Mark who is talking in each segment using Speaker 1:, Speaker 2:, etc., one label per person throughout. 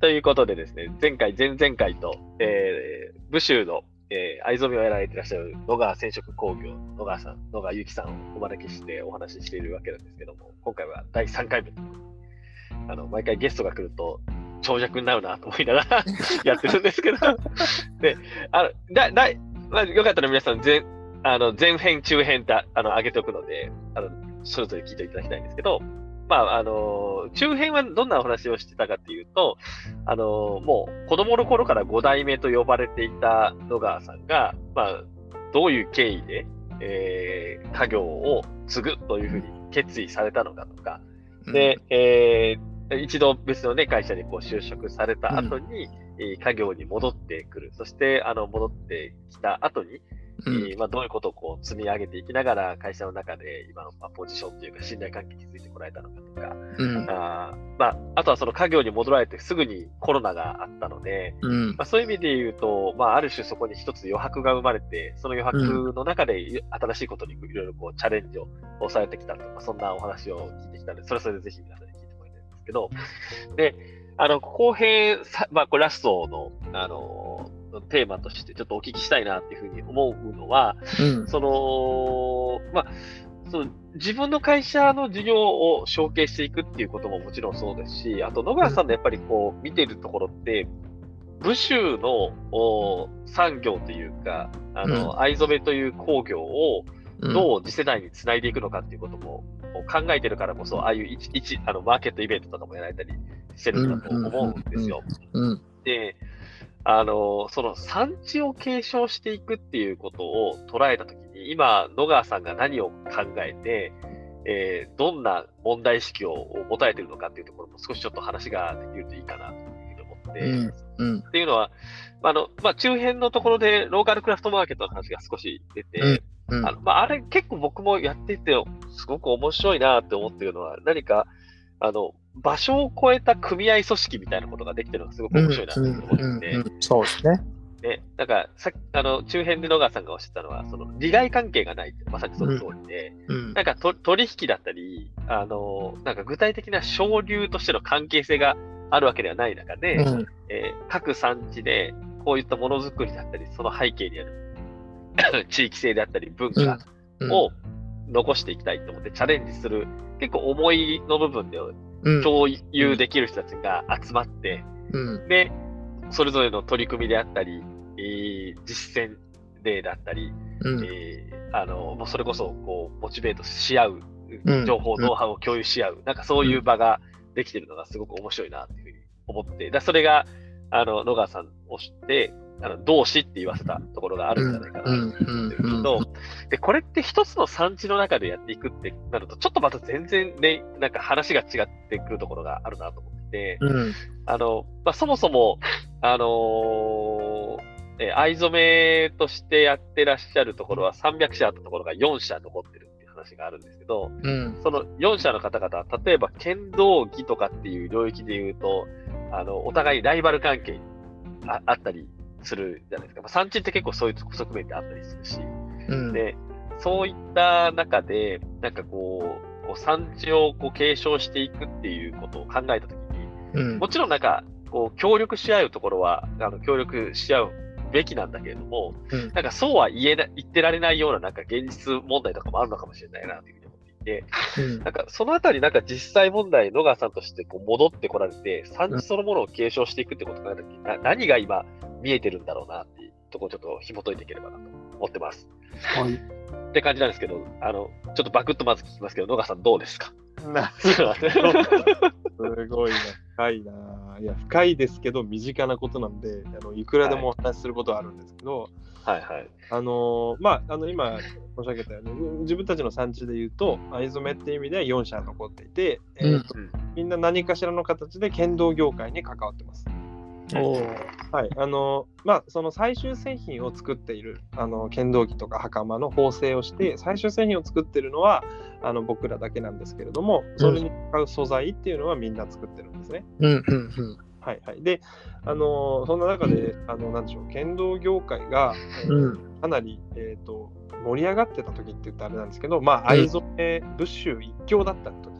Speaker 1: ということでですね、前回、前々回と、えー、武州の、えー、藍染めをやられていらっしゃる野川染色工業、野川さん、野川ゆきさんをお招きしてお話ししているわけなんですけども、今回は第3回目。あの、毎回ゲストが来ると、長尺になるなと思いながら やってるんですけどで、あの、だ、だ、まあ、よかったら皆さん前、あの、前編、中編って、あの、上げておくので、あの、それぞれ聞いていただきたいんですけど、まあ、あの、中編はどんなお話をしてたかっていうと、あの、もう子供の頃から5代目と呼ばれていた野川さんが、まあ、どういう経緯で、えー、家業を継ぐというふうに決意されたのかとか、で、えー、一度別のね、会社にこう就職された後に、うん、家業に戻ってくる。そして、あの、戻ってきた後に、うん、まあ、どういうことをこう積み上げていきながら会社の中で今のまあポジションというか信頼関係築いてこられたのかとか、うん、あまあ、あとはその家業に戻られてすぐにコロナがあったので、うん、まあ、そういう意味で言うと、まあ、ある種そこに一つ余白が生まれて、その余白の中で新しいことにいろいろこうチャレンジをされてきたとか、そんなお話を聞いてきたので、それはそれでぜひ皆さんに聞いてもらいたいんですけど、で、あの、後編、まあ、これラストの、あのテーマとしてちょっとお聞きしたいなっていうふうに思うのは、うん、その、まあ、その自分の会社の事業を承継していくっていうことももちろんそうですし、あと野川さんのやっぱりこう見てるところって、武州の産業というか、あの、うん、藍染めという工業をどう次世代につないでいくのかっていうことも考えてるからこそ、ああいう一一あのマーケットイベントとかもやられたりしてるんだと思うんですよ。で、あの、その産地を継承していくっていうことを捉えたときに、今、野川さんが何を考えて、えー、どんな問題意識を持たれているのかっていうところも少しちょっと話ができるといいかなというふうに思って、うんうん、っていうのは、あの、まあ、中辺のところでローカルクラフトマーケットの話が少し出て、うん、あのまあ、あれ結構僕もやってて、すごく面白いなって思ってるのは、何か、あの、場所を超えた組合組織みたいなことができてるのがすごく面白いなと思って。て、
Speaker 2: そうですね。
Speaker 1: ね、だからさあの中辺で野川さんがおっしゃったのは、その利害関係がないってまさにその通りで、うん。うん、なん。かと取引だったり、あのなん。か具体的な省流としての関係性があるわけではない中で、うん、えー、各産地でこういったものづくりだったり、その背景にある地域性であったり、文化を残していきたいと思ってチャレンジする、結構思いの部分で共有できる人たちが集まって、うん、で、それぞれの取り組みであったり、えー、実践例だったり、うん、えー、あのもうそれこそこうモチベートし合う、情報、ノウハウを共有し合う、なんかそういう場ができてるのがすごく面白いなというふうに思って、だそれがあの野川さんを知って、あの同志って言わせたところがあるんじゃな。いかなと思ってるけど、で、これって一つの産地の中でやっていくってなると、ちょっとまた全然ね、なんか話が違ってくるところがあるなと思ってて、うん、あの、まあ、そもそも、あのー、え藍染めとしてやってらっしゃるところは300社あったところが4社残ってるっていう話があるんですけど、うん、その4社の方々、例えば剣道着とかっていう領域で言うと、あの、お互いライバル関係にあったりするじゃないですか。まあ、産地って結構そういう側面ってあったりするし、うん、で、そういった中で、なんかこう、こう産地をこう継承していくっていうことを考えたときに、うん、もちろんなんか、こう、協力し合うところは、あの、協力し合うべきなんだけれども、うん、なんかそうは言えな、言ってられないようななんか現実問題とかもあるのかもしれないなというふうん、なんかそのあたりなんか実際問題、野川さんとしてこう戻ってこられて、産地そのものを継承していくってことを考えたときに、何が今見えてるんだろうなっていうところをちょっと紐解いていければなと思ってます。
Speaker 2: はい。
Speaker 1: って感じなんですけど、あの、ちょっとバクッとまず聞きますけど、野川さんどうですか？
Speaker 2: な すごいな、深いな。いや、深いですけど、身近なことなんで、あのいくらでもお話しすることはあるんですけど、
Speaker 1: はいはい。
Speaker 2: あのまあ、あの今申し上げたように、自分たちの産地で言うと、藍染めっていう意味では4社残っていて、えーと、うん、みんな何かしらの形で剣道業界に関わってます。はいあのまあ、その最終製品を作っているあの剣道着とか袴の縫製をして最終製品を作っているのはあの僕らだけなんですけれどもそれに使う素材っていうのはみんな作ってるんですね。
Speaker 1: うんうんうん。
Speaker 2: はいはい、であのそんな中であのなんでしょう剣道業界が、かなり、えーと、盛り上がってた時って言ったらあれなんですけど、まあ、藍染め、ブッシュ一強だった時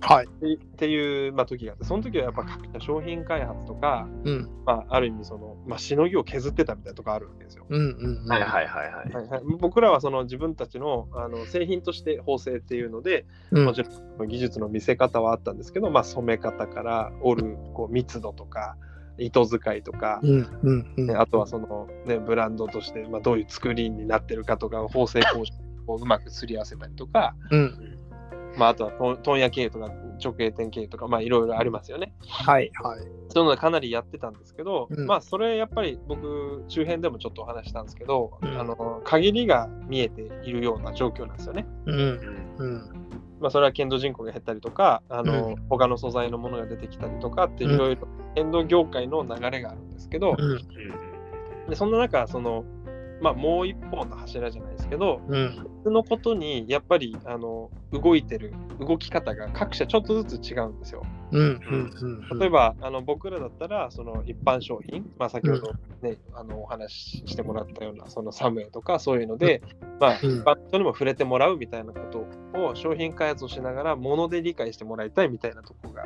Speaker 3: はい。
Speaker 2: っていう、まあ、時があって、その時はやっぱ各社商品開発とか、
Speaker 3: うん。
Speaker 2: まあ、ある意味その、まあ、しのぎを削ってたみたいなとこあるわけですよ。
Speaker 3: うんうんうん。
Speaker 1: はいはいはいはい。
Speaker 2: はいはい、僕らはその自分たちのあの製品として縫製っていうので、
Speaker 3: うん
Speaker 2: もちろん技術の見せ方はあったんですけど、まあ、染め方から織るこう密度とか糸使いとか、
Speaker 3: うんうんうん。
Speaker 2: ねあとはその、ね、ブランドとして、まあ、どういう作りになってるかとか縫製工程をうまくすり合わせたりとか、
Speaker 3: うん。
Speaker 2: まあ、あとは問問屋経営とか直営店経営とか、まあ、いろいろありますよね。
Speaker 3: はいはい。
Speaker 2: そういうのかなりやってたんですけど、
Speaker 3: うん
Speaker 2: まあそれやっぱり僕周辺でもちょっとお話したんですけど、
Speaker 3: うん
Speaker 2: あの限りが見えているような状況なんですよね。
Speaker 3: うん
Speaker 1: うん
Speaker 3: うん。
Speaker 2: まあ、それは剣道人口が減ったりとか、あの
Speaker 3: う
Speaker 2: 他の素材のものが出てきたりとかって
Speaker 3: うん
Speaker 2: いろいろ剣道業界の流れがあるんですけど、
Speaker 3: うん
Speaker 2: でそんな中その、まあ、もう一本の柱じゃないですけど
Speaker 3: うん。
Speaker 2: 別のことにやっぱりあの動いてる動き方が各社ちょっとずつ違うんですよ。
Speaker 3: うんうん。うん。
Speaker 2: 例えば、あの僕らだったらその一般商品、まあ、先ほど、ねあのお話ししてもらったようなそのサムエとかそういうので、まあ、
Speaker 3: うん。
Speaker 2: 一般の人にも触れてもらうみたいなことを商品開発をしながら物で理解してもらいたいみたいなところが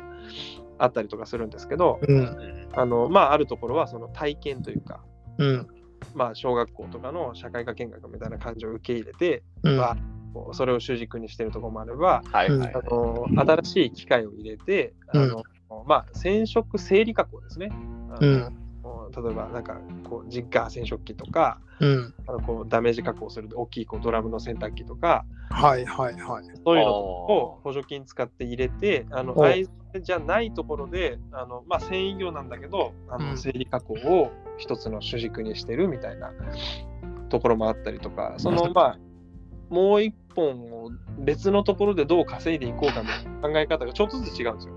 Speaker 2: あったりとかするんですけど、
Speaker 3: うん。
Speaker 1: うん
Speaker 2: あのまあ、あるところはその体験というか、
Speaker 3: うん。
Speaker 2: まあ、小学校とかの社会科見学みたいな感じを受け入れて、
Speaker 3: うん。
Speaker 2: まあ、こうそれを主軸にしてるところもあれば、
Speaker 1: はいはい。
Speaker 2: あの新しい機械を入れて、あのまあ、染色整理加工ですね。例えば、なんかこうジッガー染色機とか、
Speaker 3: うん。
Speaker 2: あのこうダメージ加工する大きいこうドラムの洗濯機とか、
Speaker 3: はいはいはい。
Speaker 2: そういうのを補助金使って入れて、あの
Speaker 3: お
Speaker 2: 藍じゃないところで、あのまあ、繊維業なんだけど、あ
Speaker 3: うん。
Speaker 2: の整理加工を一つの主軸にしてるみたいなところもあったりとか、そのまあ、もう一本を別のところでどう稼いでいこうかみたいな考え方がちょっとずつ違うんですよ。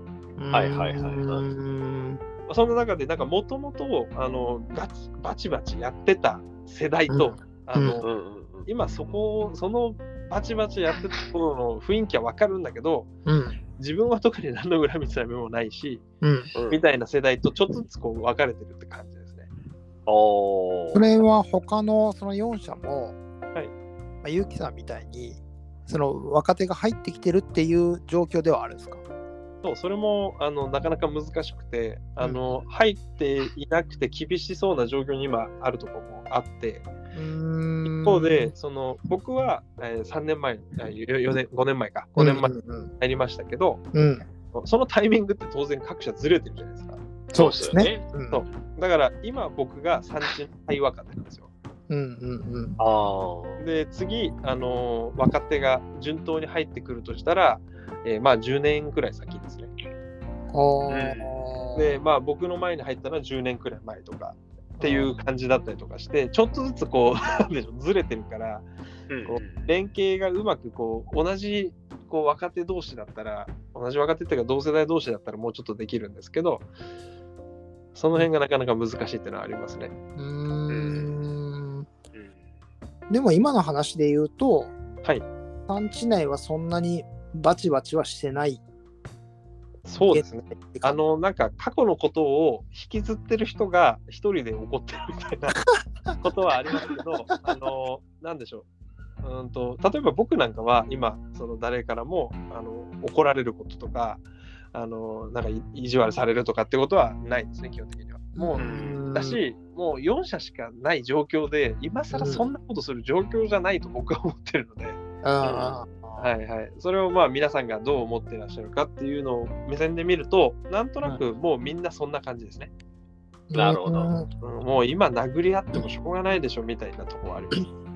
Speaker 1: はいはいはい
Speaker 3: うん
Speaker 2: その中で、なんかもともとあのガチバチバチやってた世代と、あの
Speaker 1: うん。うん。うん
Speaker 2: 今そこを、そのバチバチやってた頃の雰囲気はわかるんだけど、
Speaker 3: うん。
Speaker 2: 自分は特に何の恨みつらみもないし、みたいな世代とちょっとずつこう分かれてるって感じですね。
Speaker 1: おー。
Speaker 3: それは他のその4社も、
Speaker 2: はい
Speaker 3: まあ、ゆうきさんみたいにその若手が入ってきてるっていう状況ではあるんですか？
Speaker 2: そう、それもあのなかなか難しくて、あの入っていなくて厳しそうな状況に今あるところもあって、一
Speaker 3: 一
Speaker 2: 方で、その僕は、えー3年前、あ4年、5年前か、5年前に
Speaker 3: うん
Speaker 2: 入りましたけど、
Speaker 3: うん、
Speaker 2: そのタイミングって当然各社ずれてるじゃないですか。
Speaker 3: そうですね。
Speaker 1: そう。
Speaker 3: うん。
Speaker 2: だから今僕が産地の対若手なんですよ。
Speaker 3: うんうん
Speaker 1: あー。
Speaker 2: で、次、あのー若手が順当に入ってくるとしたら、えーまあ10年くらい先ですね。で、まあ僕の前に入ったのは10年くらい前とかっていう感じだったりとかして、ちょっとずつこう、なんでしょう、ずれてるから、
Speaker 1: うん
Speaker 2: こう連携がうまくこう、同じこう若手同士だったら、同じ若手っていうか同世代同士だったらもうちょっとできるんですけど、その辺がなかなか難しいっていうのはありますね。
Speaker 3: うーん
Speaker 1: うん
Speaker 3: でも今の話で言うと、
Speaker 2: はい。
Speaker 3: 産地内はそんなにバチバチはしてない
Speaker 2: そうですね。あの、なんか過去のことを引きずってる人が一人で怒ってるみたいな ことはありますけど、あの、なんでしょう。うんと例えば僕なんかは今、その誰からもあの怒られることとか、あのなんかい意地悪されるとかってことはないですね、基本的には。もう、
Speaker 3: ん。
Speaker 2: だし、もう4社しかない状況で、今更そんなことする状況じゃないと僕は思ってるので、
Speaker 3: ああ。
Speaker 2: はいはい、それをまあ皆さんがどう思ってらっしゃるかっていうのを目線で見ると、なんとなくもうみんなそんな感じですね。
Speaker 1: なるほど。
Speaker 2: もう今殴り合ってもしょうがないでしょみたいなところあります。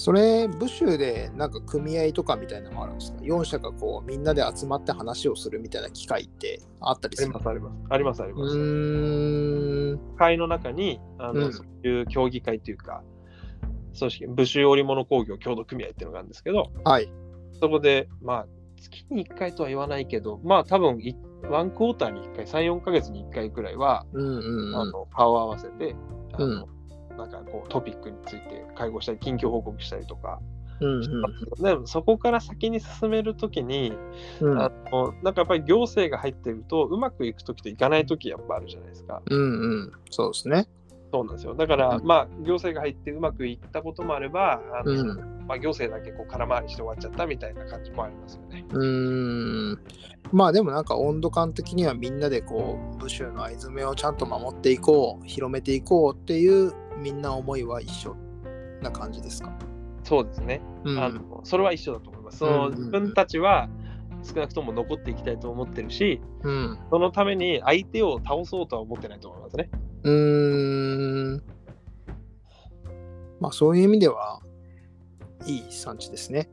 Speaker 3: それ、部州でなんか組合とかみたいなのもあるんですか ?4 社がこうみんなで集まって話をするみたいな機会ってあったりする？
Speaker 2: ありますあります。ありますあり
Speaker 3: う
Speaker 2: ます。
Speaker 3: ーん。
Speaker 2: 会の中にあの、
Speaker 3: うん
Speaker 2: そういう協議会というか、組織、武州織物工業協同組合っていうのがあるんですけど、
Speaker 3: はい。
Speaker 2: そこで、まあ、月に1回とは言わないけど、まあ多分いワンクォーターに1回、3、4ヶ月に1回くらいは、
Speaker 3: うんうんうん。
Speaker 2: あの顔を合わせて、あの
Speaker 3: うん
Speaker 2: なんかこうトピックについて会合したり、近況報告したりとか、
Speaker 3: うん
Speaker 2: でもそこから先に進めるときに、
Speaker 3: うんうん
Speaker 2: あのなんかやっぱり行政が入ってると、うまくいくときといかないときやっぱあるじゃないですか。
Speaker 3: うんうん。そうですね。
Speaker 2: そうなんですよ。だから、
Speaker 3: うん
Speaker 2: まあ、行政が入ってうまくいったこともあれば、あの
Speaker 3: うん
Speaker 2: まあ、行政だけこう空回りして終わっちゃったみたいな感じもありますよね。
Speaker 3: うーん。まあでもなんか温度感的にはみんなでこう武州の藍染めをちゃんと守っていこう広めていこうっていうみんな思いは一緒な感じですか、
Speaker 2: そうですね。
Speaker 3: うん、
Speaker 2: あのそれは一緒だと思います。その自分たちは少なくとも残っていきたいと思ってるし、
Speaker 3: うん
Speaker 2: そのために相手を倒そうとは思ってないと思いますね。
Speaker 3: うーんまあそういう意味ではいい産地ですね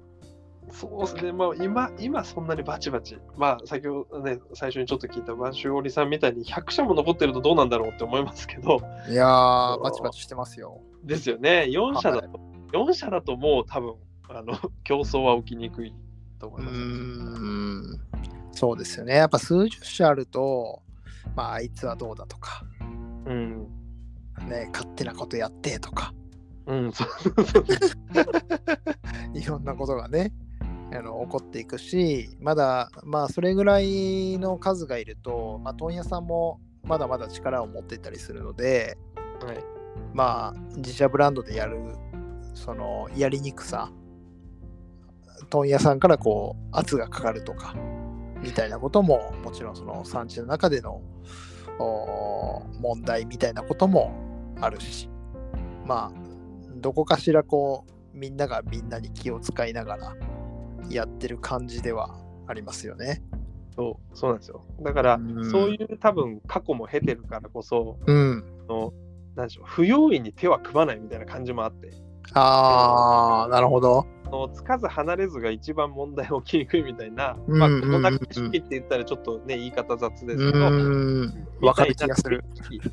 Speaker 2: そうですね、まあ、今、今そんなにバチバチ。まあ、先ほどね、最初にちょっと聞いた播州織さんみたいに100社も残ってるとどうなんだろうって思いますけど、
Speaker 3: いやーバチバチしてますよ。
Speaker 2: ですよね、4社だ
Speaker 3: はい。
Speaker 2: と、4社だともう多分、あの、競争は起きにくいと思
Speaker 3: う
Speaker 2: います。
Speaker 3: ーん。そうですよね。やっぱ数十社あるとまああいつはどうだとか。
Speaker 2: うん。
Speaker 3: ね勝手なことやってとか。
Speaker 2: うん、そうそうそう。
Speaker 3: いろんなことがねあの起こっていくしまだまあそれぐらいの数がいると、まあ、問屋さんもまだまだ力を持っていたりするので
Speaker 2: はい。
Speaker 3: まあ自社ブランドでやるそのやりにくさ問屋さんからこう圧がかかるとかみたいなことももちろんその産地の中でのお問題みたいなこともあるしまあどこかしらこうみんながみんなに気を使いながらやってる感じではありますよね。
Speaker 2: そうそうなんですよ。だから、
Speaker 3: うん
Speaker 2: そういう多分過去も経てるからこそ、
Speaker 3: うん。
Speaker 2: あのなんでしょう不用意に手は組まないみたいな感じもあって、
Speaker 3: ああ、なるほど。
Speaker 2: そのつかず離れずが一番問題起きにくいみたいな、まあ、
Speaker 3: うん
Speaker 2: この中式って言ったらちょっとね、言い方雑です
Speaker 3: う
Speaker 2: けど、
Speaker 3: ん。わかる気がする。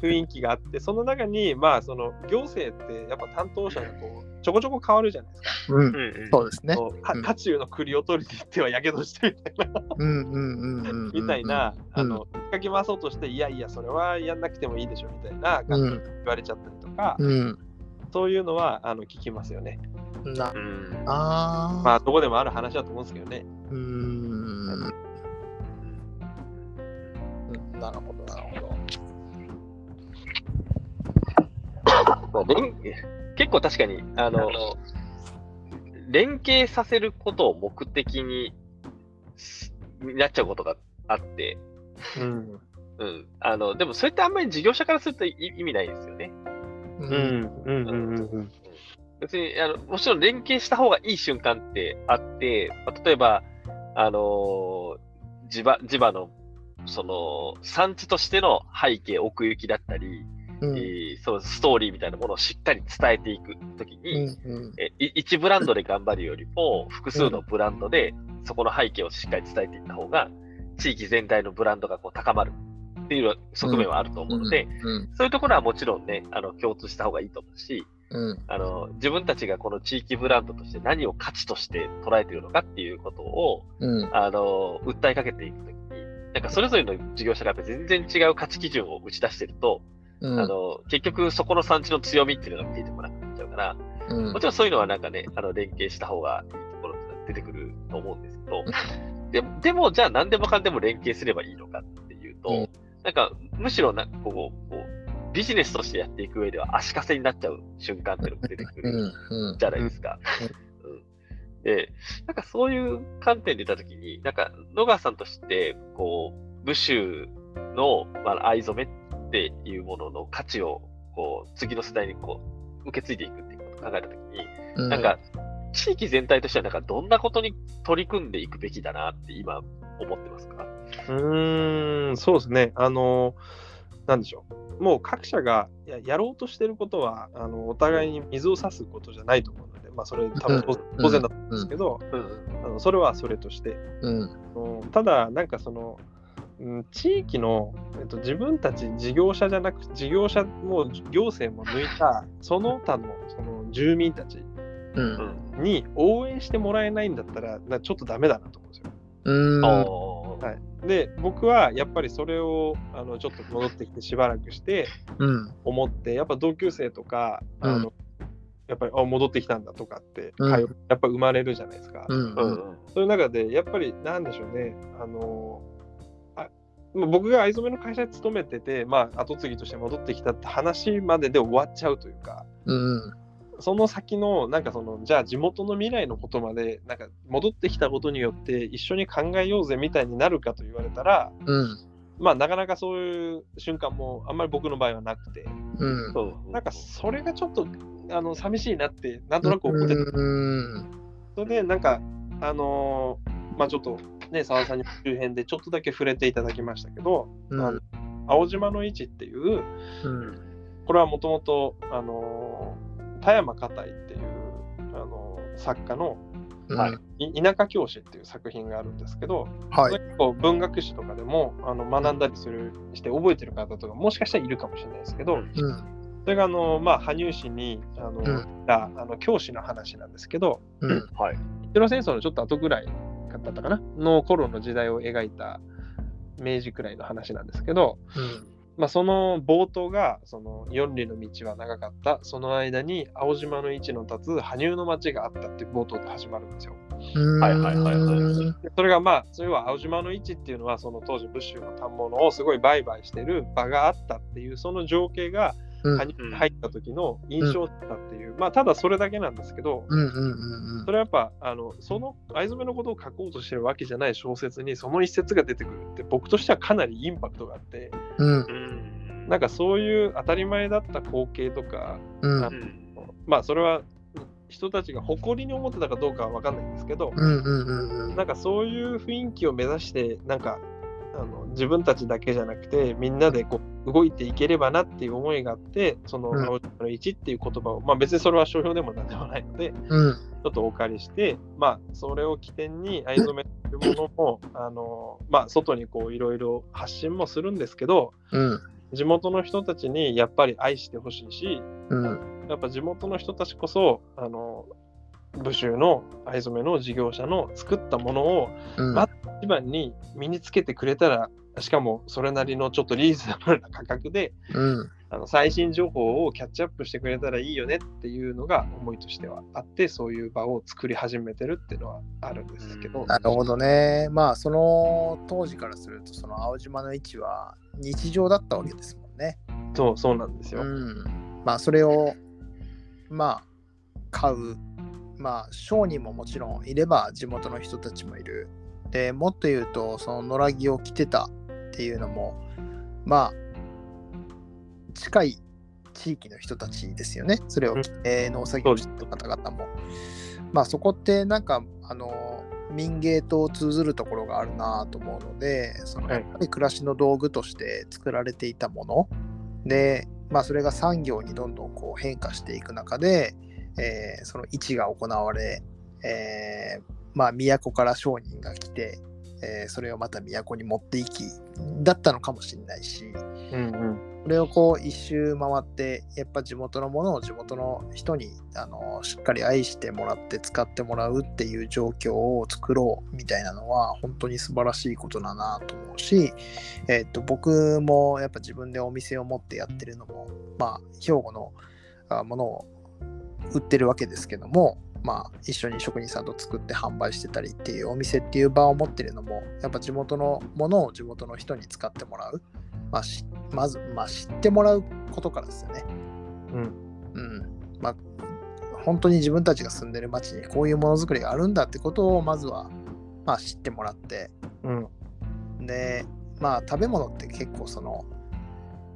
Speaker 2: 雰囲気があって、その中に、まあ、その行政ってやっぱ担当者がこうちょこちょこ変わるじゃないですか。
Speaker 3: うん
Speaker 1: う。んうん
Speaker 3: そうですね。
Speaker 2: 渦中の栗を取りに行ってはやけどしてみたいな、
Speaker 3: うんうんうんうんうん。
Speaker 2: みたいな、
Speaker 3: うん
Speaker 2: あの、かき回そうとして、いやいや、それはやんなくてもいいでしょみたいな感じで言われちゃったりとか、
Speaker 3: うん。
Speaker 2: そういうのはあの聞きますよね。
Speaker 3: うん。な
Speaker 1: うん
Speaker 3: あー
Speaker 2: まあ、どこでもある話だと思うんですけどね。
Speaker 3: うーん。うんなるほど、なるほど。
Speaker 1: まあ連結構確かに、あの、連携させることを目的にしなっちゃうことがあって、
Speaker 2: うん。
Speaker 1: うん。あの、でもそれってあんまり事業者からするとい意味ないですよね。
Speaker 3: う
Speaker 2: うん。うん。うん。うん。
Speaker 1: 別に、あの、もちろん連携した方がいい瞬間ってあって、まあ例えば、あのー地場、地場の、その、産地としての背景、奥行きだったり、
Speaker 3: うん。
Speaker 1: えーそうストーリーみたいなものをしっかり伝えていくとき
Speaker 3: う
Speaker 1: に、
Speaker 3: んうん。
Speaker 1: えい一ブランドで頑張るよりも、複数のブランドでそこの背景をしっかり伝えていった方が、地域全体のブランドがこう高まるっていう側面はあると思うので、
Speaker 3: うん。
Speaker 1: そういうところはもちろんね、あの共通した方がいいと思うし、
Speaker 3: うん。
Speaker 1: あの自分たちがこの地域ブランドとして何を価値として捉えているのかっていうことを、
Speaker 3: うん。
Speaker 1: あの訴えかけていくときに、なんかそれぞれの事業者がやっぱ全然違う価値基準を打ち出してると、
Speaker 3: うん。
Speaker 1: あの結局そこの産地の強みっていうのが見えてこなくなっちゃうから、
Speaker 3: うん。
Speaker 1: もちろんそういうのはなんかね、あの連携した方がいいところって出てくると思うんですけど、ででも、じゃあ何でもかんでも連携すればいいのかっていうと、
Speaker 3: うん。
Speaker 1: なんかむしろなんかこうこうビジネスとしてやっていく上では足かせになっちゃう瞬間っていうのが出てく
Speaker 3: う
Speaker 1: るじゃないですか。うんで、なんかそういう観点で言ったときに、なんか野川さんとして、こう、武州の、まあ、藍染めっていうものの価値を、こう、次の世代にこう、受け継いでいくっていうことを考えたときに、
Speaker 3: うん
Speaker 1: なんか、地域全体としては、なんかどんなことに取り組んでいくべきだなって今思ってますか？
Speaker 2: うーん、そうですね。あの、なんでしょう。もう各社がややろうとしてることはあのお互いに水を差すことじゃないと思うので、まあ、それ多分当当然だと思うんですけど、
Speaker 1: うん。
Speaker 2: あのそれはそれとして。
Speaker 3: うん
Speaker 2: うんただ、なんかその、うん地域の、えっと、自分たち事業者じゃなく事業者も行政も抜いたその他のその住民たち。に応援してもらえないんだったらなちょっとダメだなと思うんですよ。
Speaker 3: うん
Speaker 2: はい、で僕はやっぱりそれをあのちょっと戻ってきてしばらくして
Speaker 3: うん。
Speaker 2: 思ってやっぱ同級生とかあの、
Speaker 3: うん
Speaker 2: やっぱりあ戻ってきたんだとかって、
Speaker 3: うん。
Speaker 2: やっぱ生まれるじゃないですか。
Speaker 3: うん。
Speaker 1: うんうん。
Speaker 2: そういう中でやっぱりなんでしょうねあのあまあ僕が藍染めの会社に勤めてて、まあ、後継ぎとして戻ってきたって話までで終わっちゃうというか
Speaker 3: うん
Speaker 2: その先のなんかそのじゃあ地元の未来のことまでなんか戻ってきたことによって一緒に考えようぜみたいになるかと言われたら、
Speaker 3: うん。
Speaker 2: まあなかなかそういう瞬間もあんまり僕の場合はなくて
Speaker 3: うん。
Speaker 1: そう
Speaker 2: なんかそれがちょっとあの寂しいなってなんとなく思ってた
Speaker 3: うん。
Speaker 2: それでなんかあのーまあちょっとね澤さんに周辺でちょっとだけ触れていただきましたけど、
Speaker 3: うん
Speaker 2: あの青島の位置っていう
Speaker 3: うん。
Speaker 2: これはもともとあのー田山花いっていう、あのー作家の
Speaker 1: はい
Speaker 2: い田舎教師っていう作品があるんですけど、
Speaker 3: はい。
Speaker 2: 結構文学史とかでもあの学んだりするして覚えてる方とかもしかしたらいるかもしれないですけど、
Speaker 1: うん
Speaker 3: うん。
Speaker 2: それがあの、まあ、羽生市にあの、
Speaker 3: うん
Speaker 2: たあの教師の話なんですけど
Speaker 3: うん。
Speaker 1: はい。
Speaker 2: 日露戦争のちょっと後ぐらいだったかな？の頃の時代を描いた明治くらいの話なんですけど、
Speaker 3: うん。
Speaker 2: まあ、その冒頭がその四里の道は長かったその間に青島の位置の立つ羽生の町があったっていう冒頭で始まるんですよ。
Speaker 1: はいはいはいはい
Speaker 2: でそれがまあそれは青島の位置っていうのはその当時武州の反物をすごい売買してる場があったっていうその情景が入った時の印象だったっていう、まあただそれだけなんですけど、
Speaker 3: うんうんうんうん。
Speaker 2: それはやっぱあのその藍染めのことを書こうとしてるわけじゃない小説にその一節が出てくるって僕としてはかなりインパクトがあって
Speaker 3: うん。
Speaker 1: うん。
Speaker 2: なんかそういう当たり前だった光景とか
Speaker 3: うん。
Speaker 2: あまあそれは人たちが誇りに思ってたかどうかは分かんないんですけど、
Speaker 3: うんうんうんうん。
Speaker 2: なんかそういう雰囲気を目指してなんか自分たちだけじゃなくてみんなでこう動いていければなっていう思いがあってその
Speaker 3: うん「
Speaker 2: 青島の1」っていう言葉を、まあ別にそれは商標でもなんでもないので
Speaker 3: うん。
Speaker 2: ちょっとお借りしてまあそれを起点に藍染めというものもあのまあ外にこういろいろ発信もするんですけど
Speaker 3: うん。
Speaker 2: 地元の人たちにやっぱり愛してほしいし
Speaker 3: うん。
Speaker 2: やっぱ地元の人たちこそあの武州の藍染めの事業者の作ったものを
Speaker 3: うん。
Speaker 2: ま一番に身につけてくれたらしかもそれなりのちょっとリーズナブルな価格で
Speaker 3: うん
Speaker 2: あの最新情報をキャッチアップしてくれたらいいよねっていうのが思いとしてはあってそういう場を作り始めてるっていうのはあるんですけど、
Speaker 3: なるほどね。まあその当時からするとその青島の位置は日常だったわけですもんね。
Speaker 2: そうそうなんですよ。
Speaker 3: うん、まあそれをまあ買うまあ商人ももちろんいれば地元の人たちもいるでもっと言うとその野良着を着てたっていうのもまあ近い地域の人たちですよね。それを農作業をしてた方々も。まあそこってなんかあの民芸と通ずるところがあるなと思うのでその
Speaker 2: はい。
Speaker 3: やっぱり暮らしの道具として作られていたもの。で、まあ、それが産業にどんどんこう変化していく中で、えーその位置が行われ、えーまあ、都から商人が来て、えーそれをまた都に持っていきだったのかもしれないし
Speaker 2: うんうん。
Speaker 3: それをこう一周回ってやっぱ地元のものを地元の人にあのしっかり愛してもらって使ってもらうっていう状況を作ろうみたいなのは本当に素晴らしいことだなと思うし、えっと僕もやっぱ自分でお店を持ってやってるのもまあ兵庫のあものを売ってるわけですけどもまあ一緒に職人さんと作って販売してたりっていうお店っていう場を持ってるのもやっぱ地元のものを地元の人に使ってもらう、まあ、しまず、まあ、知ってもらうことからですよね。
Speaker 2: うん
Speaker 3: うん。まあ、本当に自分たちが住んでる町にこういうものづくりがあるんだってことをまずは、まあ、知ってもらって、
Speaker 2: うん
Speaker 3: で、まあ、食べ物って結構その、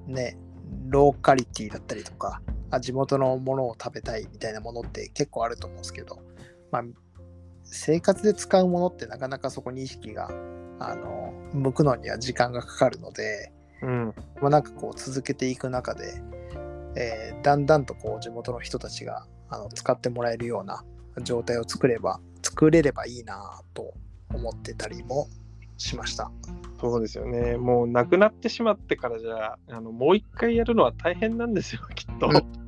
Speaker 3: ね、ローカリティだったりとか、あ地元のものを食べたいみたいなものって結構あると思うんですけど、まあ、生活で使うものってなかなかそこに意識があの向くのには時間がかかるので、
Speaker 2: うん
Speaker 3: まあ、なんかこう続けていく中で、えーだんだんとこう地元の人たちがあの使ってもらえるような状態を作れば作れればいいなと思ってたりもしました。
Speaker 2: そうですよねもう亡くなってしまってからじゃあのもう一回やるのは大変なんですよきっと。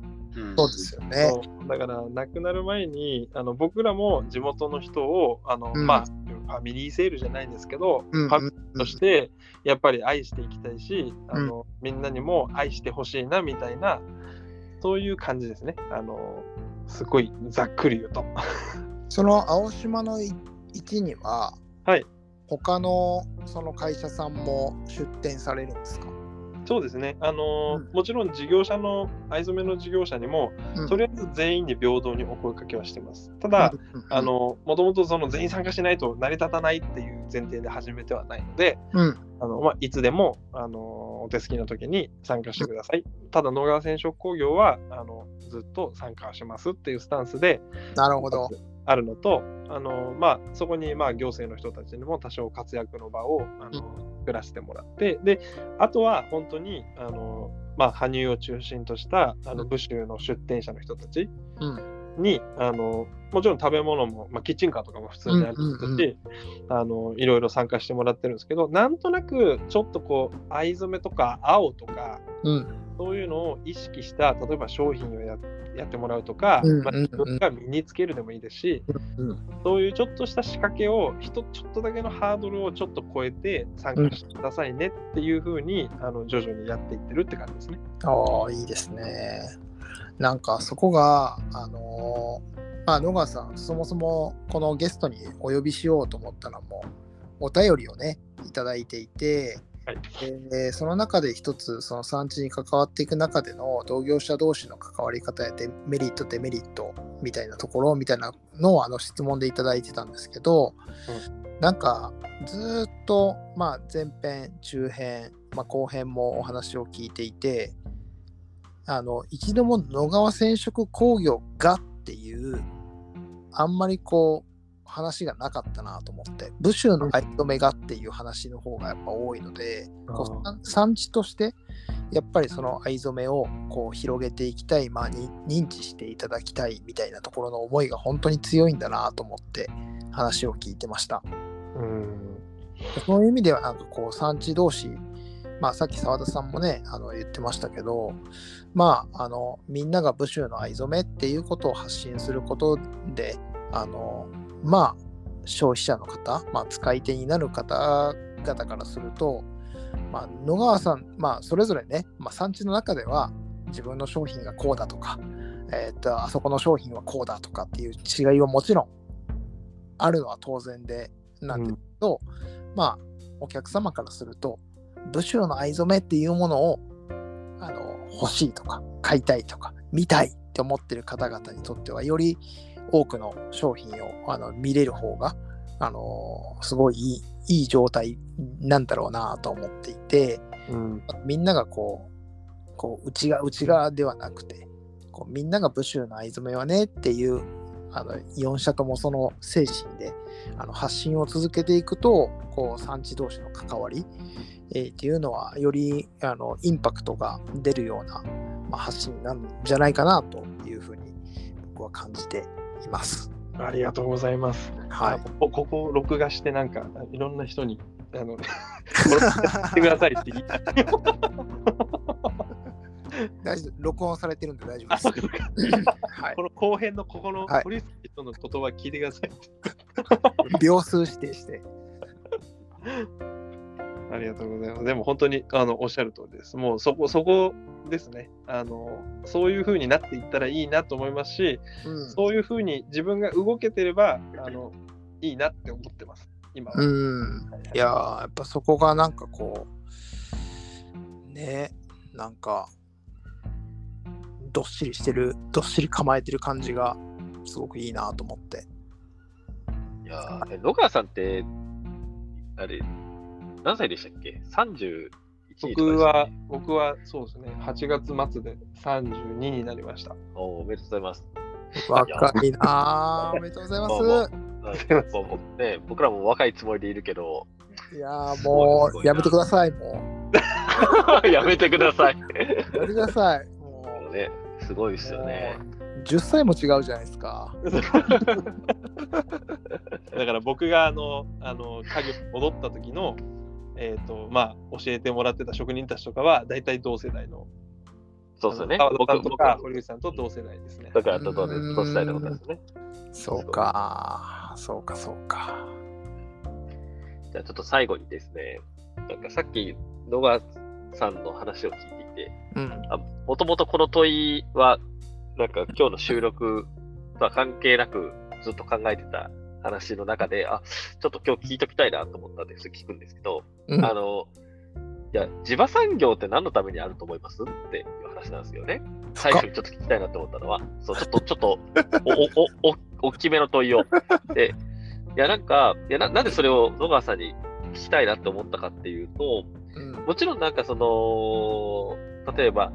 Speaker 3: うん。
Speaker 1: うん
Speaker 3: そうですよね。
Speaker 2: だから亡くなる前にあの僕らも地元の人をあの、
Speaker 3: うん。
Speaker 2: まあファミリーセールじゃないんですけど、
Speaker 3: うん
Speaker 2: ファミリーとしてやっぱり愛していきたいし、あのみんなにも愛してほしいなみたいなそういう感じですね。あのすごいざっくり言うと。
Speaker 3: その青島の位置には、
Speaker 2: はい。
Speaker 3: 他のその会社さんも出店されるんですか？
Speaker 2: そうですね、あのーうん、もちろん事業者の、藍染めの事業者にも、うん、とりあえず全員に平等にお声かけはしてます。ただ、あのもともとその全員参加しないと成り立たないっていう前提で始めてはないので、うん、あのまあ、いつでも、あのお手すきの時に参加してください。ただ、野川染色工業はあのずっと参加しますっていうスタンスで、
Speaker 3: なるほど。
Speaker 2: あるのと、あのまあ、そこにまあ行政の人たちにも多少活躍の場をあの、作らせてもらって、で、あとは本当に、あのまあ、羽生を中心としたあの武州の出店者の人たち。に、うん、あのもちろん食べ物も、まあ、キッチンカーとかも普通にあるし、あのいろいろ参加してもらってるんですけどなんとなくちょっとこう藍染めとか青とか、うん、そういうのを意識した例えば商品をややってもらうとか、まあ、自分が身につけるでもいいですし、うんうん、そういうちょっとした仕掛けをちょっとだけのハードルをちょっと超えて参加してくださいねっていうふうに、あの徐々にやっていってるって感じですね。
Speaker 3: ああいいですね。なんかそこがあのーまあ、野川さん、そもそもこのゲストにお呼びしようと思ったのも、お便りをね、いただいていて、はい、でその中で一つ、その産地に関わっていく中での同業者同士の関わり方やデメリット、デメリットみたいなところみたいなのをあの質問でいただいてたんですけど、うん、なんかずっと、まあ、前編、中編、まあ、後編もお話を聞いていて、あの一度も野川染色工業がっていうあんまりこう話がなかったなと思って武州の藍染めがっていう話の方がやっぱ多いので、こう産地としてやっぱりその藍染めをこう広げていきたい、まあ、に認知していただきたいみたいなところの思いが本当に強いんだなと思って話を聞いてました。うんそういう意味ではなんかこう産地同士まあ、さっき澤田さんもねあの言ってましたけど、まあ、あのみんなが武州の藍染めっていうことを発信することであのまあ消費者の方、まあ、使い手になる方々からすると、まあ、野川さん、まあ、それぞれね、まあ、産地の中では自分の商品がこうだとか、えー、っとあそこの商品はこうだとかっていう違いはもちろんあるのは当然でなんですけど、うん、まあお客様からすると武州の藍染めっていうものをあの欲しいとか買いたいとか見たいって思ってる方々にとってはより多くの商品をあの見れる方があのすごいいいいい状態なんだろうなと思っていて、うん、みんながこうこう内側内側ではなくてこうみんなが武州の藍染めはねっていうあの4社ともその精神であの発信を続けていくとこう産地同士の関わり、えー、っていうのはよりあのインパクトが出るような、まあ、発信なんじゃないかなというふうに僕は感じています。
Speaker 2: ありがとうございます。はい。こここ録画してなんかいろんな人にあのしてくださいって言いたい。
Speaker 3: 大丈夫録音されてるんで大丈夫です。
Speaker 2: はい、この後編のここのポリス人の言葉聞いてください。
Speaker 3: 秒数指定して。
Speaker 2: ありがとうございます。でも本当にあのおっしゃる通りです。もうそこ、そこですね。あのそういうふうになっていったらいいなと思いますし、うん、そういうふうに自分が動けてればあのいいなって思ってます。今
Speaker 3: は。うん。いややっぱそこがなんかこう、ね、なんか、どっしりしてる、どっしり構えてる感じがすごくいいなと思って。
Speaker 1: いや野川さんって、あれ、何歳でしたっけ ?31
Speaker 2: 僕は、僕はそうですね、8月末で32になりました。
Speaker 1: おおめでとうございます。
Speaker 3: 若いなおめでとうございます。
Speaker 1: ね、僕らも若いつもりでいるけど。
Speaker 3: いやもう、やめてください、も
Speaker 1: う。やめてください。や
Speaker 3: めてください。
Speaker 1: もうね、すごいですよね。
Speaker 3: 10歳も違うじゃないですか。
Speaker 2: だから僕があの、あの、家業に戻った時の、えーとまあ、教えてもらってた職人たちとかは大体同世代の。
Speaker 1: そうですよね。
Speaker 2: 僕とか堀口さんと同世代ですね。
Speaker 1: だから同世代のことですね。
Speaker 3: そうか、そうか、そうか。
Speaker 1: じゃあちょっと最後にですね、なんかさっき野川さんの話を聞いていて、もともとこの問いは、なんか今日の収録とは関係なくずっと考えてた話の中で、あ、ちょっと今日聞いときたいなと思ったんです、聞くんですけど、うん、あの、いや、地場産業って何のためにあると思いますっていう話なんですよね。最初にちょっと聞きたいなと思ったのは、そうちょっと、ちょっとお、お、お、お、大きめの問いを。で、いや、なんか、いやな、なんでそれを野川さんに聞きたいなって思ったかっていうと、うん、もちろんなんかその、例えば、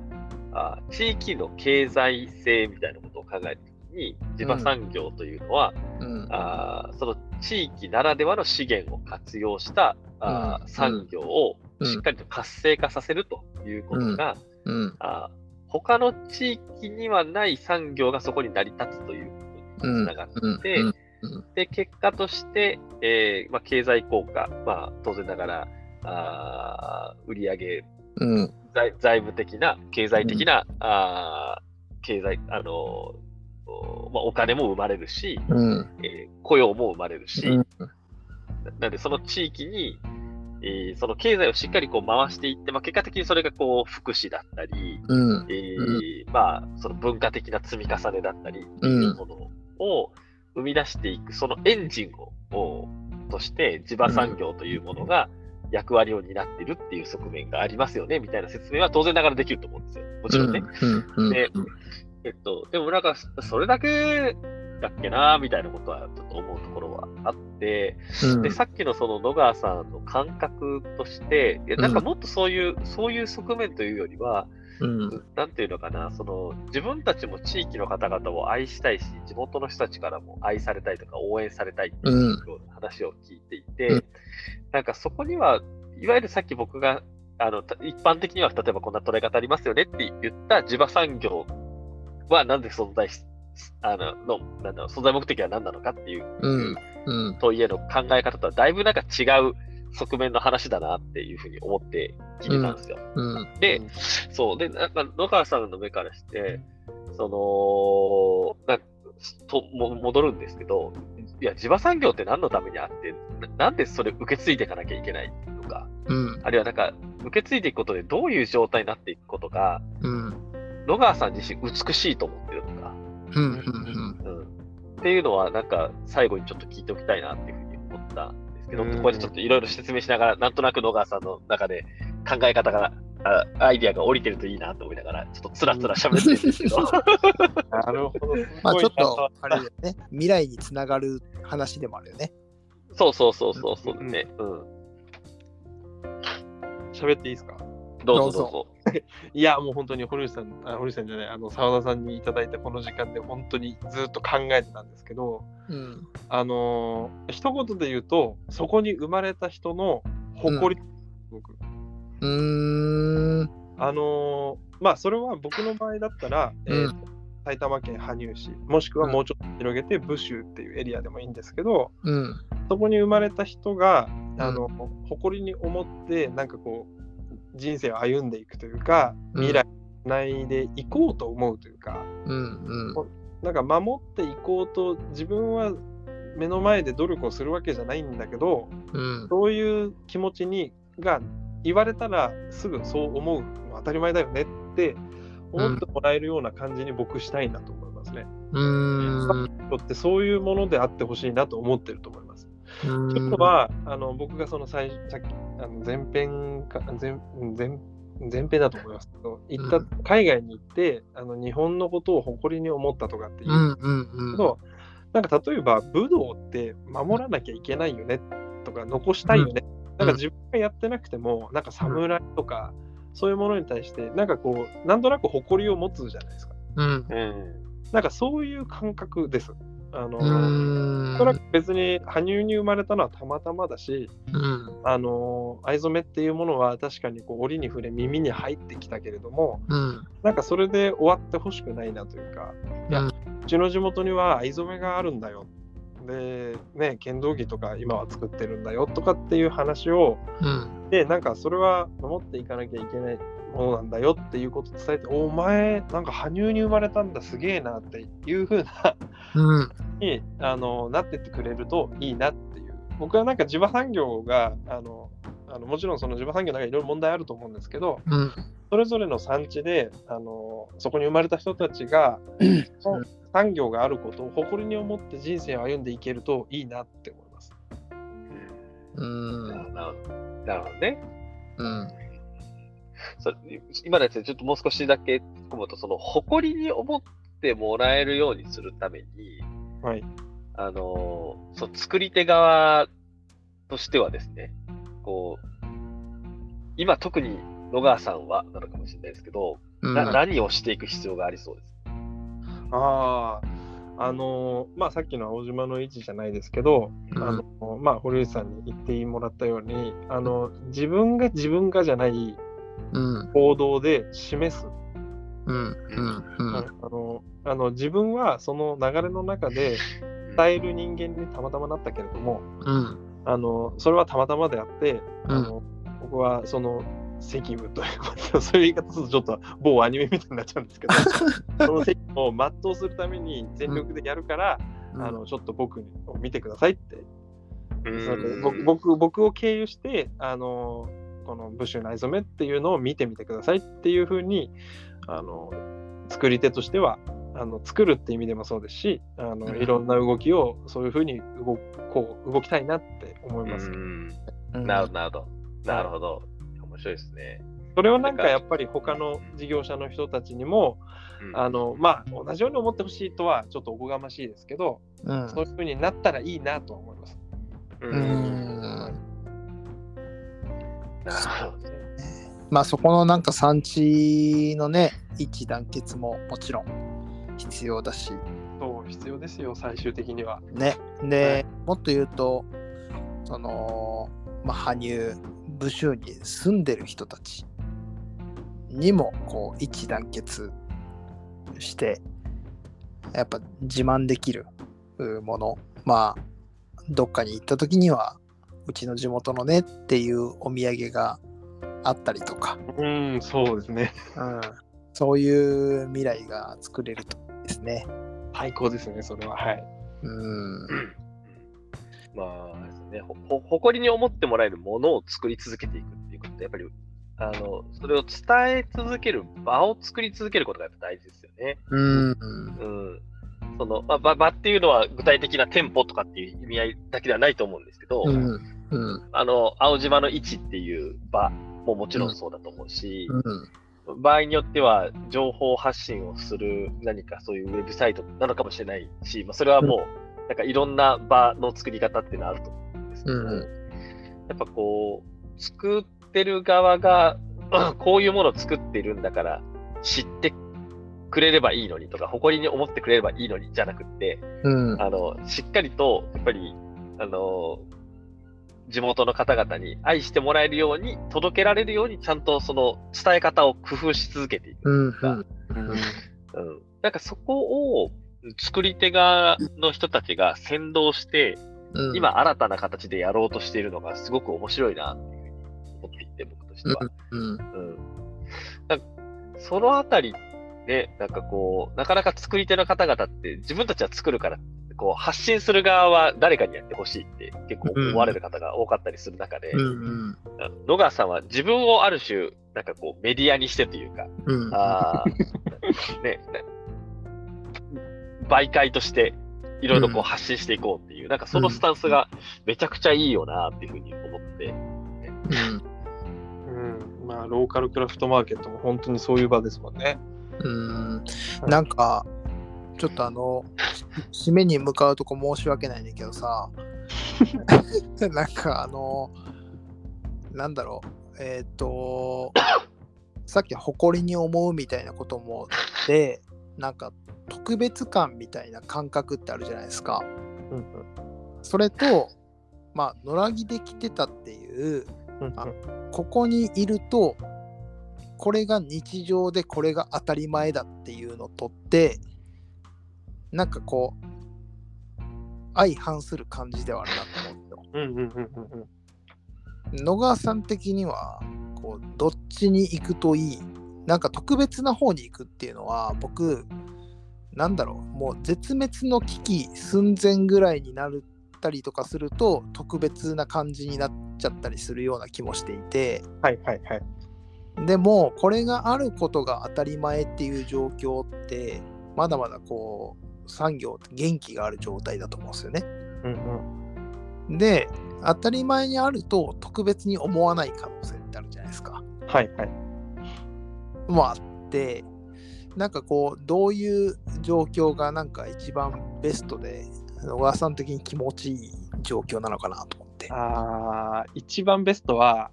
Speaker 1: あ地域の経済性みたいなことを考えるに、地場産業というのは、うん、あその地域ならではの資源を活用したあ、うん、産業をしっかりと活性化させるということが、あ他の地域にはない産業がそこに成り立つということにつながって、で、結果として、えーまあ、経済効果、まあ、当然ながら、あ売上、うん、財財務的な、経済的な、うん、あ経済、あのまあ、お金も生まれるし、うん、えー、雇用も生まれるし、うん、なのでその地域に、えー、その経済をしっかりこう回していって、まあ、結果的にそれがこう福祉だったり、うん、えー、まあ、その文化的な積み重ねだったりっていうものを生み出していく、そのエンジンをとして地場産業というものが役割を担っているっていう側面がありますよねみたいな説明は当然ながらできると思うんですよ。もちろんね。で、えっと、でもなんか、それだけだっけな、みたいなことはちょっと思うところはあって、うん、で、さっきのその野川さんの感覚として、いやなんかもっとそういう、うん、そういう側面というよりは、うん、なんていうのかな、その自分たちも地域の方々を愛したいし、地元の人たちからも愛されたいとか応援されたいっていうような話を聞いていて、うん、なんかそこには、いわゆるさっき僕があの一般的には例えばこんな捉え方ありますよねって言った地場産業はなんで存在し、あの、の、なんだろう、存在目的は何なのかっていう、うんうん、問いへの考え方とはだいぶなんか違う側面の話だなっていうふうに思って聞いたんですよ。うんうん、で、そう、で、なんか野川さんの目からして、その、なとも戻るんですけど、いや、地場産業って何のためにあってな、なんでそれ受け継いでいかなきゃいけないとか、うん、あるいはなんか、受け継いでいくことでどういう状態になっていくことが、うん野川さん自身美しいと思ってるとか、うんうんうんうん、っていうのは、なんか最後にちょっと聞いておきたいなっていうふうに思ったんですけど、ここでちょっといろいろ説明しながら、なんとなく野川さんの中で考え方が、あアイディアが降りてるといいなと思いながら、ちょっとつらつら喋ってるんですけど。
Speaker 2: なるほど。
Speaker 3: まあちょっと、あれね、未来につながる話でもあるよね。
Speaker 1: そうそうそうそうそうね。うん。
Speaker 2: 喋っていいですか？
Speaker 1: どうぞどうぞ。
Speaker 2: いや、もう本当に堀内さん、あ堀内さんじゃない、あの澤田さんにいただいたこの時間で本当にずっと考えてたんですけど、うん、あのー、一言で言うと、そこに生まれた人の誇り、うん、僕。うん。あのー、まあ、それは僕の場合だったら、えー、埼玉県羽生市、もしくはもうちょっと広げて、武州っていうエリアでもいいんですけど、うん、そこに生まれた人が、あの、誇りに思って、なんかこう、人生を歩んでいくというか、未来つないでいこうと思うというか、うんうん、なんか守っていこうと自分は目の前で努力をするわけじゃないんだけど、うん、そういう気持ちにが言われたらすぐそう思うの当たり前だよねって思ってもらえるような感じに僕したいなと思いますね。うん。ってそういうものであってほしいなと思ってると思います。ちょっとはあの僕がその最さっきあの前編か前前前編だと思いますけど行った、うん、海外に行ってあの日本のことを誇りに思ったとかっていう。うんうんなんか例えば武道って守らなきゃいけないよねとか残したいよね、うん、なんか自分がやってなくてもなんか侍とか、そういうものに対してなんかこうなんとなく誇りを持つじゃないですか。うん、なんかそういう感覚です。あのそれは別に羽生に生まれたのはたまたまだし、うん、あの藍染めっていうものは確かにこう折に触れ耳に入ってきたけれども、うん、なんかそれで終わってほしくないなというか、いや、うちの地元には藍染めがあるんだよ。でね剣道着とか今は作ってるんだよとかっていう話を、うん、でなんかそれは守っていかなきゃいけないものなんだよっていうことを伝えて、お前、なんか羽生に生まれたんだ、すげえなっていうふうなうん、にあのなってってくれるといいなっていう。僕はなんか地場産業が、あのあのもちろんその地場産業の中にいろいろ問題あると思うんですけど、うん、それぞれの産地であのそこに生まれた人たちが、うん、産業があることを誇りに思って人生を歩んでいけるといいなって思います。
Speaker 1: うん、なるほどね。うんそ今のやつでちょっともう少しだけ突っ込むと、その誇りに思ってもらえるようにするために、
Speaker 2: はい。
Speaker 1: あのーそう作り手側としてはですね、こう、今特に野川さんはなのかもしれないですけど、
Speaker 3: うん
Speaker 1: な何をしていく必要がありそうです？
Speaker 2: ああ、あのーまあさっきの青島の位置じゃないですけど、
Speaker 3: うん
Speaker 2: あのまあ堀内さんに言ってもらったように、あの自分が自分がじゃない
Speaker 3: うん
Speaker 2: 行動で示す。
Speaker 3: うん。うん。うん。
Speaker 2: あのあの自分はその流れの中で伝える人間にたまたまなったけれども、
Speaker 3: うん。
Speaker 2: あのそれはたまたまであって、
Speaker 3: うん。
Speaker 2: あの僕はその責務というか そういう言い方するとちょっと某アニメみたいになっちゃうんですけど その責務を全うするために全力でやるから、あのちょっと僕を見てくださいって、
Speaker 1: うん。
Speaker 2: それで僕僕僕を経由してあのこのブッシュ内染めっていうのを見てみてくださいっていうふうにあの作り手としてはあの作るって意味でもそうですしあの
Speaker 3: うん
Speaker 2: いろんな動きをそういうふうに動こう動きたいなって思います。
Speaker 1: なるほど、なるほど。なるほど。面白いですね。
Speaker 2: それをなんかやっぱり他の事業者の人たちにも、
Speaker 1: うん
Speaker 2: あのまあ同じように思ってほしいとはちょっとおこがましいですけど、
Speaker 3: うん
Speaker 2: そういうふうになったらいいなとは思います。
Speaker 1: う
Speaker 3: うんまあそこのなんか産地のね一致団結ももちろん必要だし。
Speaker 2: そう必要ですよ最終的には。
Speaker 3: ね。で、もっと言うとそのまあ羽生武州に住んでる人たちにもこう一致団結してやっぱ自慢できるうもの。まあどっかに行った時にはうちの地元のねっていうお土産があったりとか、
Speaker 2: うんそうですね。
Speaker 3: うん、そういう未来が作れるとですね。
Speaker 2: 最高ですねそれははい。
Speaker 3: うん
Speaker 1: まあですね、ほほ誇りに思ってもらえるものを作り続けていくっていうことで、やっぱりあのそれを伝え続ける場を作り続けることがやっぱ大事ですよね。
Speaker 3: うん
Speaker 1: うん。そのまあ、場場っていうのは具体的な店舗とかっていう意味合いだけではないと思うんですけど、
Speaker 3: うんうん。
Speaker 1: あの、青島の位置っていう場ももちろんそうだと思うし、
Speaker 3: うん。
Speaker 1: 場合によっては情報発信をする何かそういうウェブサイトなのかもしれないし、まあ、それはもう、なんかいろんな場の作り方っていうのはあると思うんですけど、
Speaker 3: うん
Speaker 1: やっぱこう、作ってる側が、こういうものを作っているんだから、知ってくれればいいのにとか、誇りに思ってくれればいいのにじゃなくって、
Speaker 3: うん
Speaker 1: あの、しっかりと、やっぱり、あの、地元の方々に愛してもらえるように、届けられるように、ちゃんとその伝え方を工夫し続けていく。
Speaker 3: うん
Speaker 1: うん。なんかそこを作り手側の人たちが先導して、
Speaker 3: うん
Speaker 1: 今新たな形でやろうとしているのがすごく面白いなっていうふうに思っていて、僕としては。
Speaker 3: うん
Speaker 1: うん。なんかそのあたり、ね、なんかこう、なかなか作り手の方々って自分たちは作るから、こう発信する側は誰かにやってほしいって結構思われる方が多かったりする中で、
Speaker 3: うん
Speaker 1: 野川さんは自分をある種、なんかこうメディアにしてというか、
Speaker 3: うん。
Speaker 1: あーね、ね媒介としていろいろこ
Speaker 3: うん。
Speaker 1: う発信していこうっていう、なんかそのスタンスがめちゃくちゃいいよなっていうふうに思って、
Speaker 2: うん、まあローカルクラフトマーケットも本当にそういう場ですもんね。
Speaker 3: うん。なんかちょっとあのし締めに向かうとこ申し訳ないんだけどさ。なんかあのなんだろう。えっ、とさっき誇りに思うみたいなこともでなんか特別感みたいな感覚ってあるじゃないですか。
Speaker 2: うん
Speaker 3: それとまあ野良着で着てたっていう
Speaker 2: うん
Speaker 3: あここにいるとこれが日常でこれが当たり前だっていうのとってなんかこう相反する感じではあるなと思うんですよ。野川さん的にはこうどっちに行くといい？なんか特別な方に行くっていうのは僕なんだろうもう絶滅の危機寸前ぐらいになったりとかすると特別な感じになっちゃったりするような気もしていて
Speaker 2: はいはいはい。
Speaker 3: でもこれがあることが当たり前っていう状況ってまだまだこう産業って元気がある状態だと思うんですよね。
Speaker 2: うん
Speaker 3: で当たり前にあると特別に思わない可能性ってあるじゃないですか。
Speaker 2: うん、はいはい。
Speaker 3: もあって、なんかこう、どういう状況がなんか一番ベストで、小川さん的に気持ちいい状況なのかなと思って。
Speaker 2: あー一番ベストは、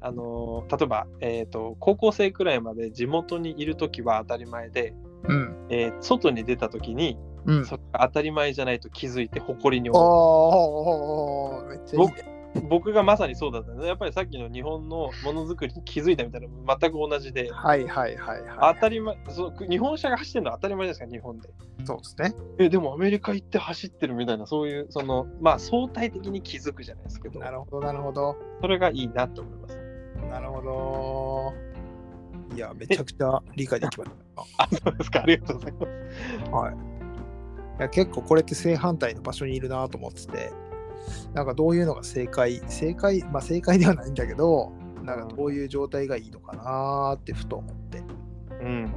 Speaker 2: あのー例えば、えーと、高校生くらいまで地元にいるときは当たり前で、
Speaker 3: うん。
Speaker 2: えー外に出たときに、
Speaker 3: うん。
Speaker 2: それが当たり前じゃないと気づいて誇りに思う。僕がまさにそうだったね。やっぱりさっきの日本のものづくりに気づいたみたいな全く同じで、
Speaker 3: はいはいはいはい。
Speaker 2: 当たり前そう、日本車が走ってるのは当たり前ですから、日本で。
Speaker 3: そうですね。
Speaker 2: え、でもアメリカ行って走ってるみたいな、そういう、その、まあ相対的に気づくじゃないですけど、
Speaker 3: なるほどなるほど。
Speaker 2: それがいいなと思います。
Speaker 3: なるほど。いや、めちゃくちゃ理解できました。
Speaker 2: あ、そうですか。ありがとうございます。
Speaker 3: はい。いや結構これって正反対の場所にいるなと思ってて、なんかどういうのが正解、正解、まあ正解ではないんだけど、なんかどういう状態がいいのかなってふと思って。
Speaker 2: うん。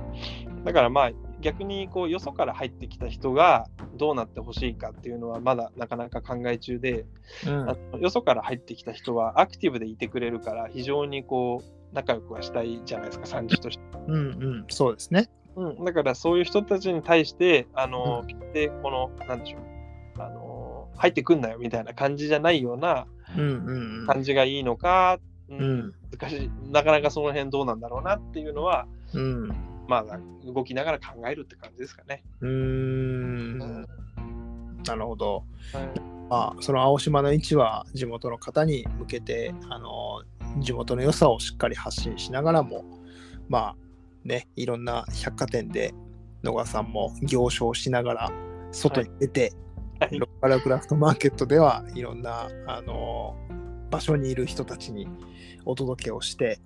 Speaker 2: だからまあ、逆にこうよそから入ってきた人がどうなってほしいかっていうのはまだなかなか考え中で、
Speaker 3: うん。
Speaker 2: あのよそから入ってきた人はアクティブでいてくれるから非常にこう仲良くはしたいじゃないですか産地として、
Speaker 3: うんうん、そうですね。
Speaker 2: うん、だからそういう人たちに対してあの、でこのなんでしょう。あの入ってくんなよみたいな感じじゃないような
Speaker 3: うんうんうん。
Speaker 2: 感じがいいのか、うん。
Speaker 3: うん。
Speaker 2: 難しい。なかなかその辺どうなんだろうなっていうのは
Speaker 3: うん。
Speaker 2: まあ動きながら考えるって感じですかね。
Speaker 3: うーん。なるほど。
Speaker 2: はい
Speaker 3: まあ、その青島の位置は地元の方に向けて、あの、地元の良さをしっかり発信しながらも、まあ、ね、いろんな百貨店で野川さんも行商しながら外に出て、
Speaker 2: はい
Speaker 3: ローカルクラフトマーケットではいろんな、あの場所にいる人たちにお届けをして、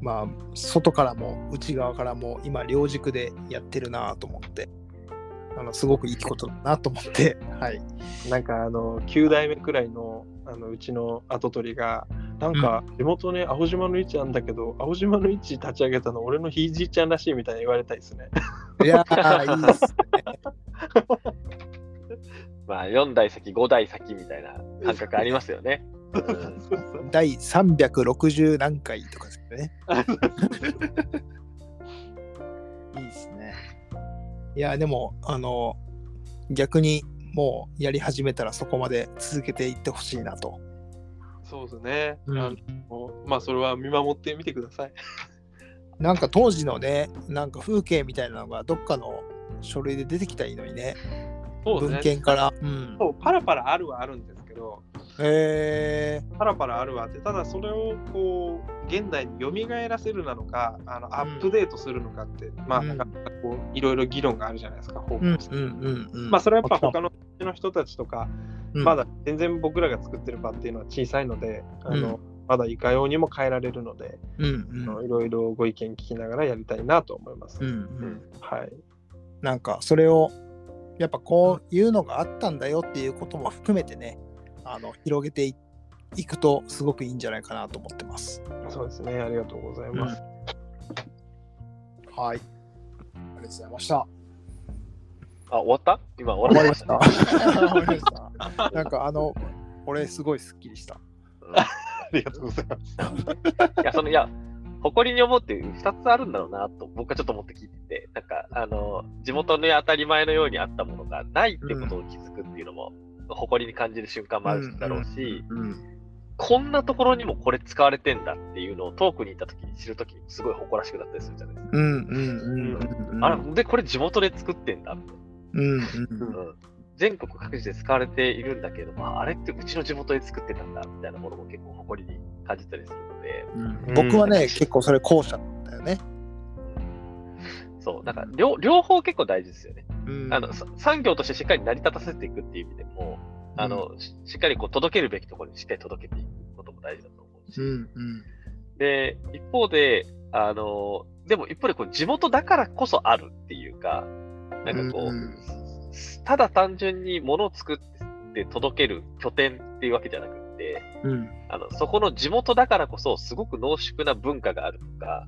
Speaker 3: まあ、外からも内側からも今両軸でやってるなと思って、あのすごくいいことだなと思って、はい。
Speaker 2: なんかあの9代目くらいのあのうちの跡取りがなんか地元ね青島の位置なんだけど青島の位置立ち上げたの俺のひいじいちゃんらしいみたいに言われたいですね。
Speaker 3: いやー、いいですね。
Speaker 1: まあ、4代先、5代先みたいな感覚ありますよね。う ん
Speaker 3: 第360何回とかですね。いいですね。いや、でも、あの、逆にもうやり始めたらそこまで続けていってほしいなと。
Speaker 2: そうですね。
Speaker 3: うん
Speaker 2: あのまあそれは見守ってみてください。
Speaker 3: なんか当時のね、なんか風景みたいなのがどっかの書類で出てきたらいいのにね。文
Speaker 2: そうね。
Speaker 3: 献から。うん。
Speaker 2: そうパラパラあるはあるんですけど
Speaker 3: え
Speaker 2: パラパラあるはあってただそれをこう現代に蘇らせるなのかあのアップデートするのかって、まあ
Speaker 3: うん
Speaker 2: なかなかこういろいろ議論があるじゃないですか。方向性
Speaker 3: うんうんうん。
Speaker 2: まあそれはやっぱ他のの人たちとか、
Speaker 3: うん
Speaker 2: まだ全然僕らが作ってる場っていうのは小さいので、あのまだいかようにも変えられるので、いろいろご意見聞きながらやりたいなと思います。
Speaker 3: うん。うんう。
Speaker 1: うんん
Speaker 2: はい。
Speaker 3: なんかそれをやっぱこういうのがあったんだよっていうことも含めてねあの広げていいくとすごくいいんじゃないかなと思ってます。
Speaker 2: そうですね。ありがとうございます。
Speaker 3: はい。ありがとうございました。
Speaker 1: あ、終わった？今終わりまし
Speaker 3: たた。終わりました。なんかあの俺すごいスッキリした。
Speaker 1: うん
Speaker 2: ありがとうございます。
Speaker 1: いや、その、いや、誇りに思うっていう二つあるんだろうなと、僕はちょっと思って聞いてて、なんか、あの、地元の当たり前のようにあったものがないってことを気づくっていうのも、誇りに感じる瞬間もあるだろうし、
Speaker 3: うん。
Speaker 1: こんなところにもこれ使われてんだっていうのを遠くに行った時に知る時にすごい誇らしくなったりするじゃないですか。
Speaker 3: うんうんうんうん。
Speaker 1: あら、で、これ地元で作ってんだ。
Speaker 3: うんうん
Speaker 1: うん全国各地で使われているんだけれども、あれってうちの地元で作ってたんだみたいなものも結構誇りに感じたりするので、
Speaker 3: うん。僕はね結構それ後者だよね。
Speaker 1: そう、なんか両両方結構大事ですよね。
Speaker 3: うん。
Speaker 1: あのさ産業としてしっかり成り立たせていくっていう意味でも、あのししっかりこう届けるべきところにしっかり届けていくことも大事だと思うし、
Speaker 3: うんうん。
Speaker 1: で、一方で、あの、でも一方でこう地元だからこそあるっていうか、なんかこう、
Speaker 3: うん
Speaker 1: ただ単純に物を作って届ける拠点っていうわけじゃなくて、
Speaker 3: うん。
Speaker 1: あの、そこの地元だからこそすごく濃縮な文化があるとか、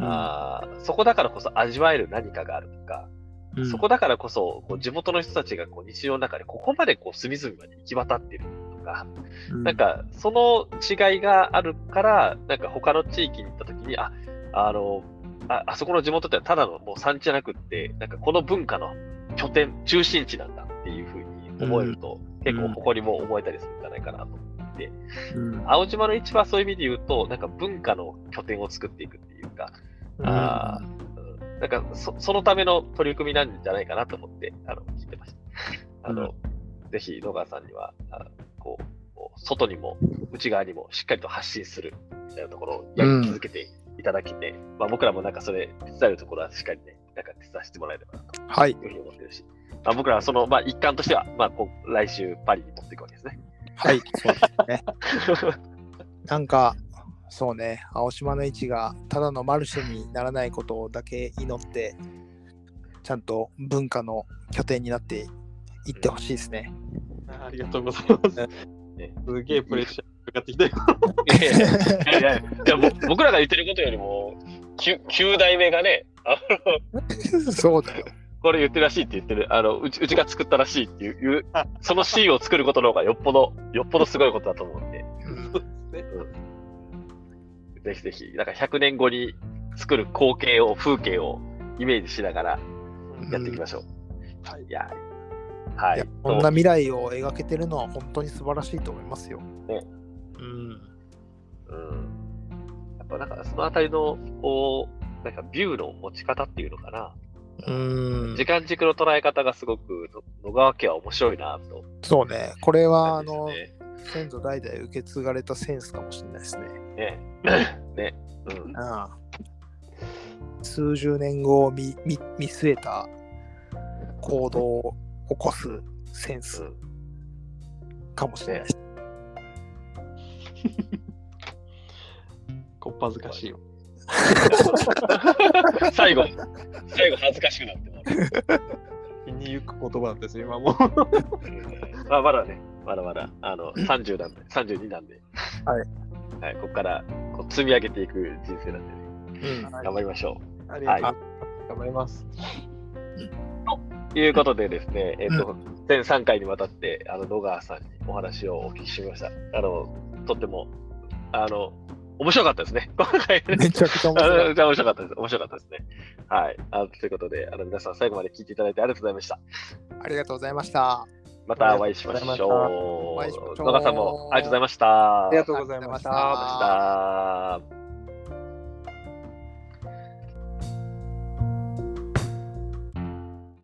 Speaker 1: あーそこだからこそ味わえる何かがあるとか、
Speaker 3: うん。
Speaker 1: そこだからこそこう地元の人たちがこう日常の中でここまでこう隅々まで行き渡ってるとか、なんかその違いがあるから、なんか他の地域に行った時に、あ、あの、ああそこの地元ってただのもう産地じゃなくって、なんかこの文化の拠点、中心地なんだっていうふうに思えると、うん、結構誇りも思えたりするんじゃないかなと思って、うん、青島の市場はそういう意味で言うと、なんか文化の拠点を作っていくっていうか、うん、あなんかそそのための取り組みなんじゃないかなと思ってあの聞いてました。あの、ぜひ野川さんには、あこう、外にも内側にもしっかりと発信するみたいなところをやり続けていただきて、まあ、僕らもなんかそれ手伝えるところはしっかりね、なんか手伝わせてもらえればなというふうに思ってるし、まあ、僕らはその、まあ、一環としては、まあ、こう来週パリに持っていくわけですね。
Speaker 3: はい、そうですね。なんか、そうね、青島の位置がただのマルシェにならないことだけ祈って、ちゃんと文化の拠点になっていってほしいですね。
Speaker 2: ありがとうございます。すげえプレッシャーかかってきたよ。
Speaker 1: いやいやいや僕らが言ってることよりも 9, 9代目がね、
Speaker 3: そうだよ。
Speaker 1: これ言ってるらしいって言ってる、あのうちうちが作ったらしいっていう、そのシーンを作ることの方がよっぽど、よっぽどすごいことだと思うんで。ぜひぜひ、なんか100年後に作る光景を、風景をイメージしながらやっていきましょう。うん、はい、いや、はい。
Speaker 3: こんな未来を描けてるのは本当に素晴らしいと思いますよ。ね。
Speaker 1: うん。うん。やっぱなんかそのあたりの、こう、なんかビューの持ち方っていうのかな。
Speaker 3: うん。
Speaker 1: 時間軸の捉え方がすごく野川家は面白いなと。
Speaker 3: そうね。これは、あの、先祖代々受け継がれたセンスかもしれないですね。
Speaker 1: ね。ね。うん。ああ
Speaker 3: 数十年後を見見見据えた行動を起こすセンスかもしれない。
Speaker 2: こっぱずかしいよ。
Speaker 1: 最後、最後恥ずかしくなってます。
Speaker 2: 日に行く言葉なんですよ、今も。
Speaker 1: まあ、まだね、まだまだ、あの、30なんで、32なんで。
Speaker 3: はい。
Speaker 1: はい、ここからこう積み上げていく人生なんでね。うん、頑張りましょ
Speaker 2: う。ありがとう、はい、頑張ります。
Speaker 1: ということでですね、えっ、ー、と、うん、全3回にわたって、あの、野川さんにお話をお聞きしました。あの、とっても、あの、面白かったですね。今回、
Speaker 3: ね。めちゃくちゃ面白
Speaker 1: かった。面白かったです。面白かったですね。はい。あということで、あの、皆さん最後まで聞いていただいてありがとうございました。
Speaker 3: ありがとうございました。
Speaker 1: またお会いしましょう。野川さんもありがとうございました。
Speaker 2: ありがとうございました。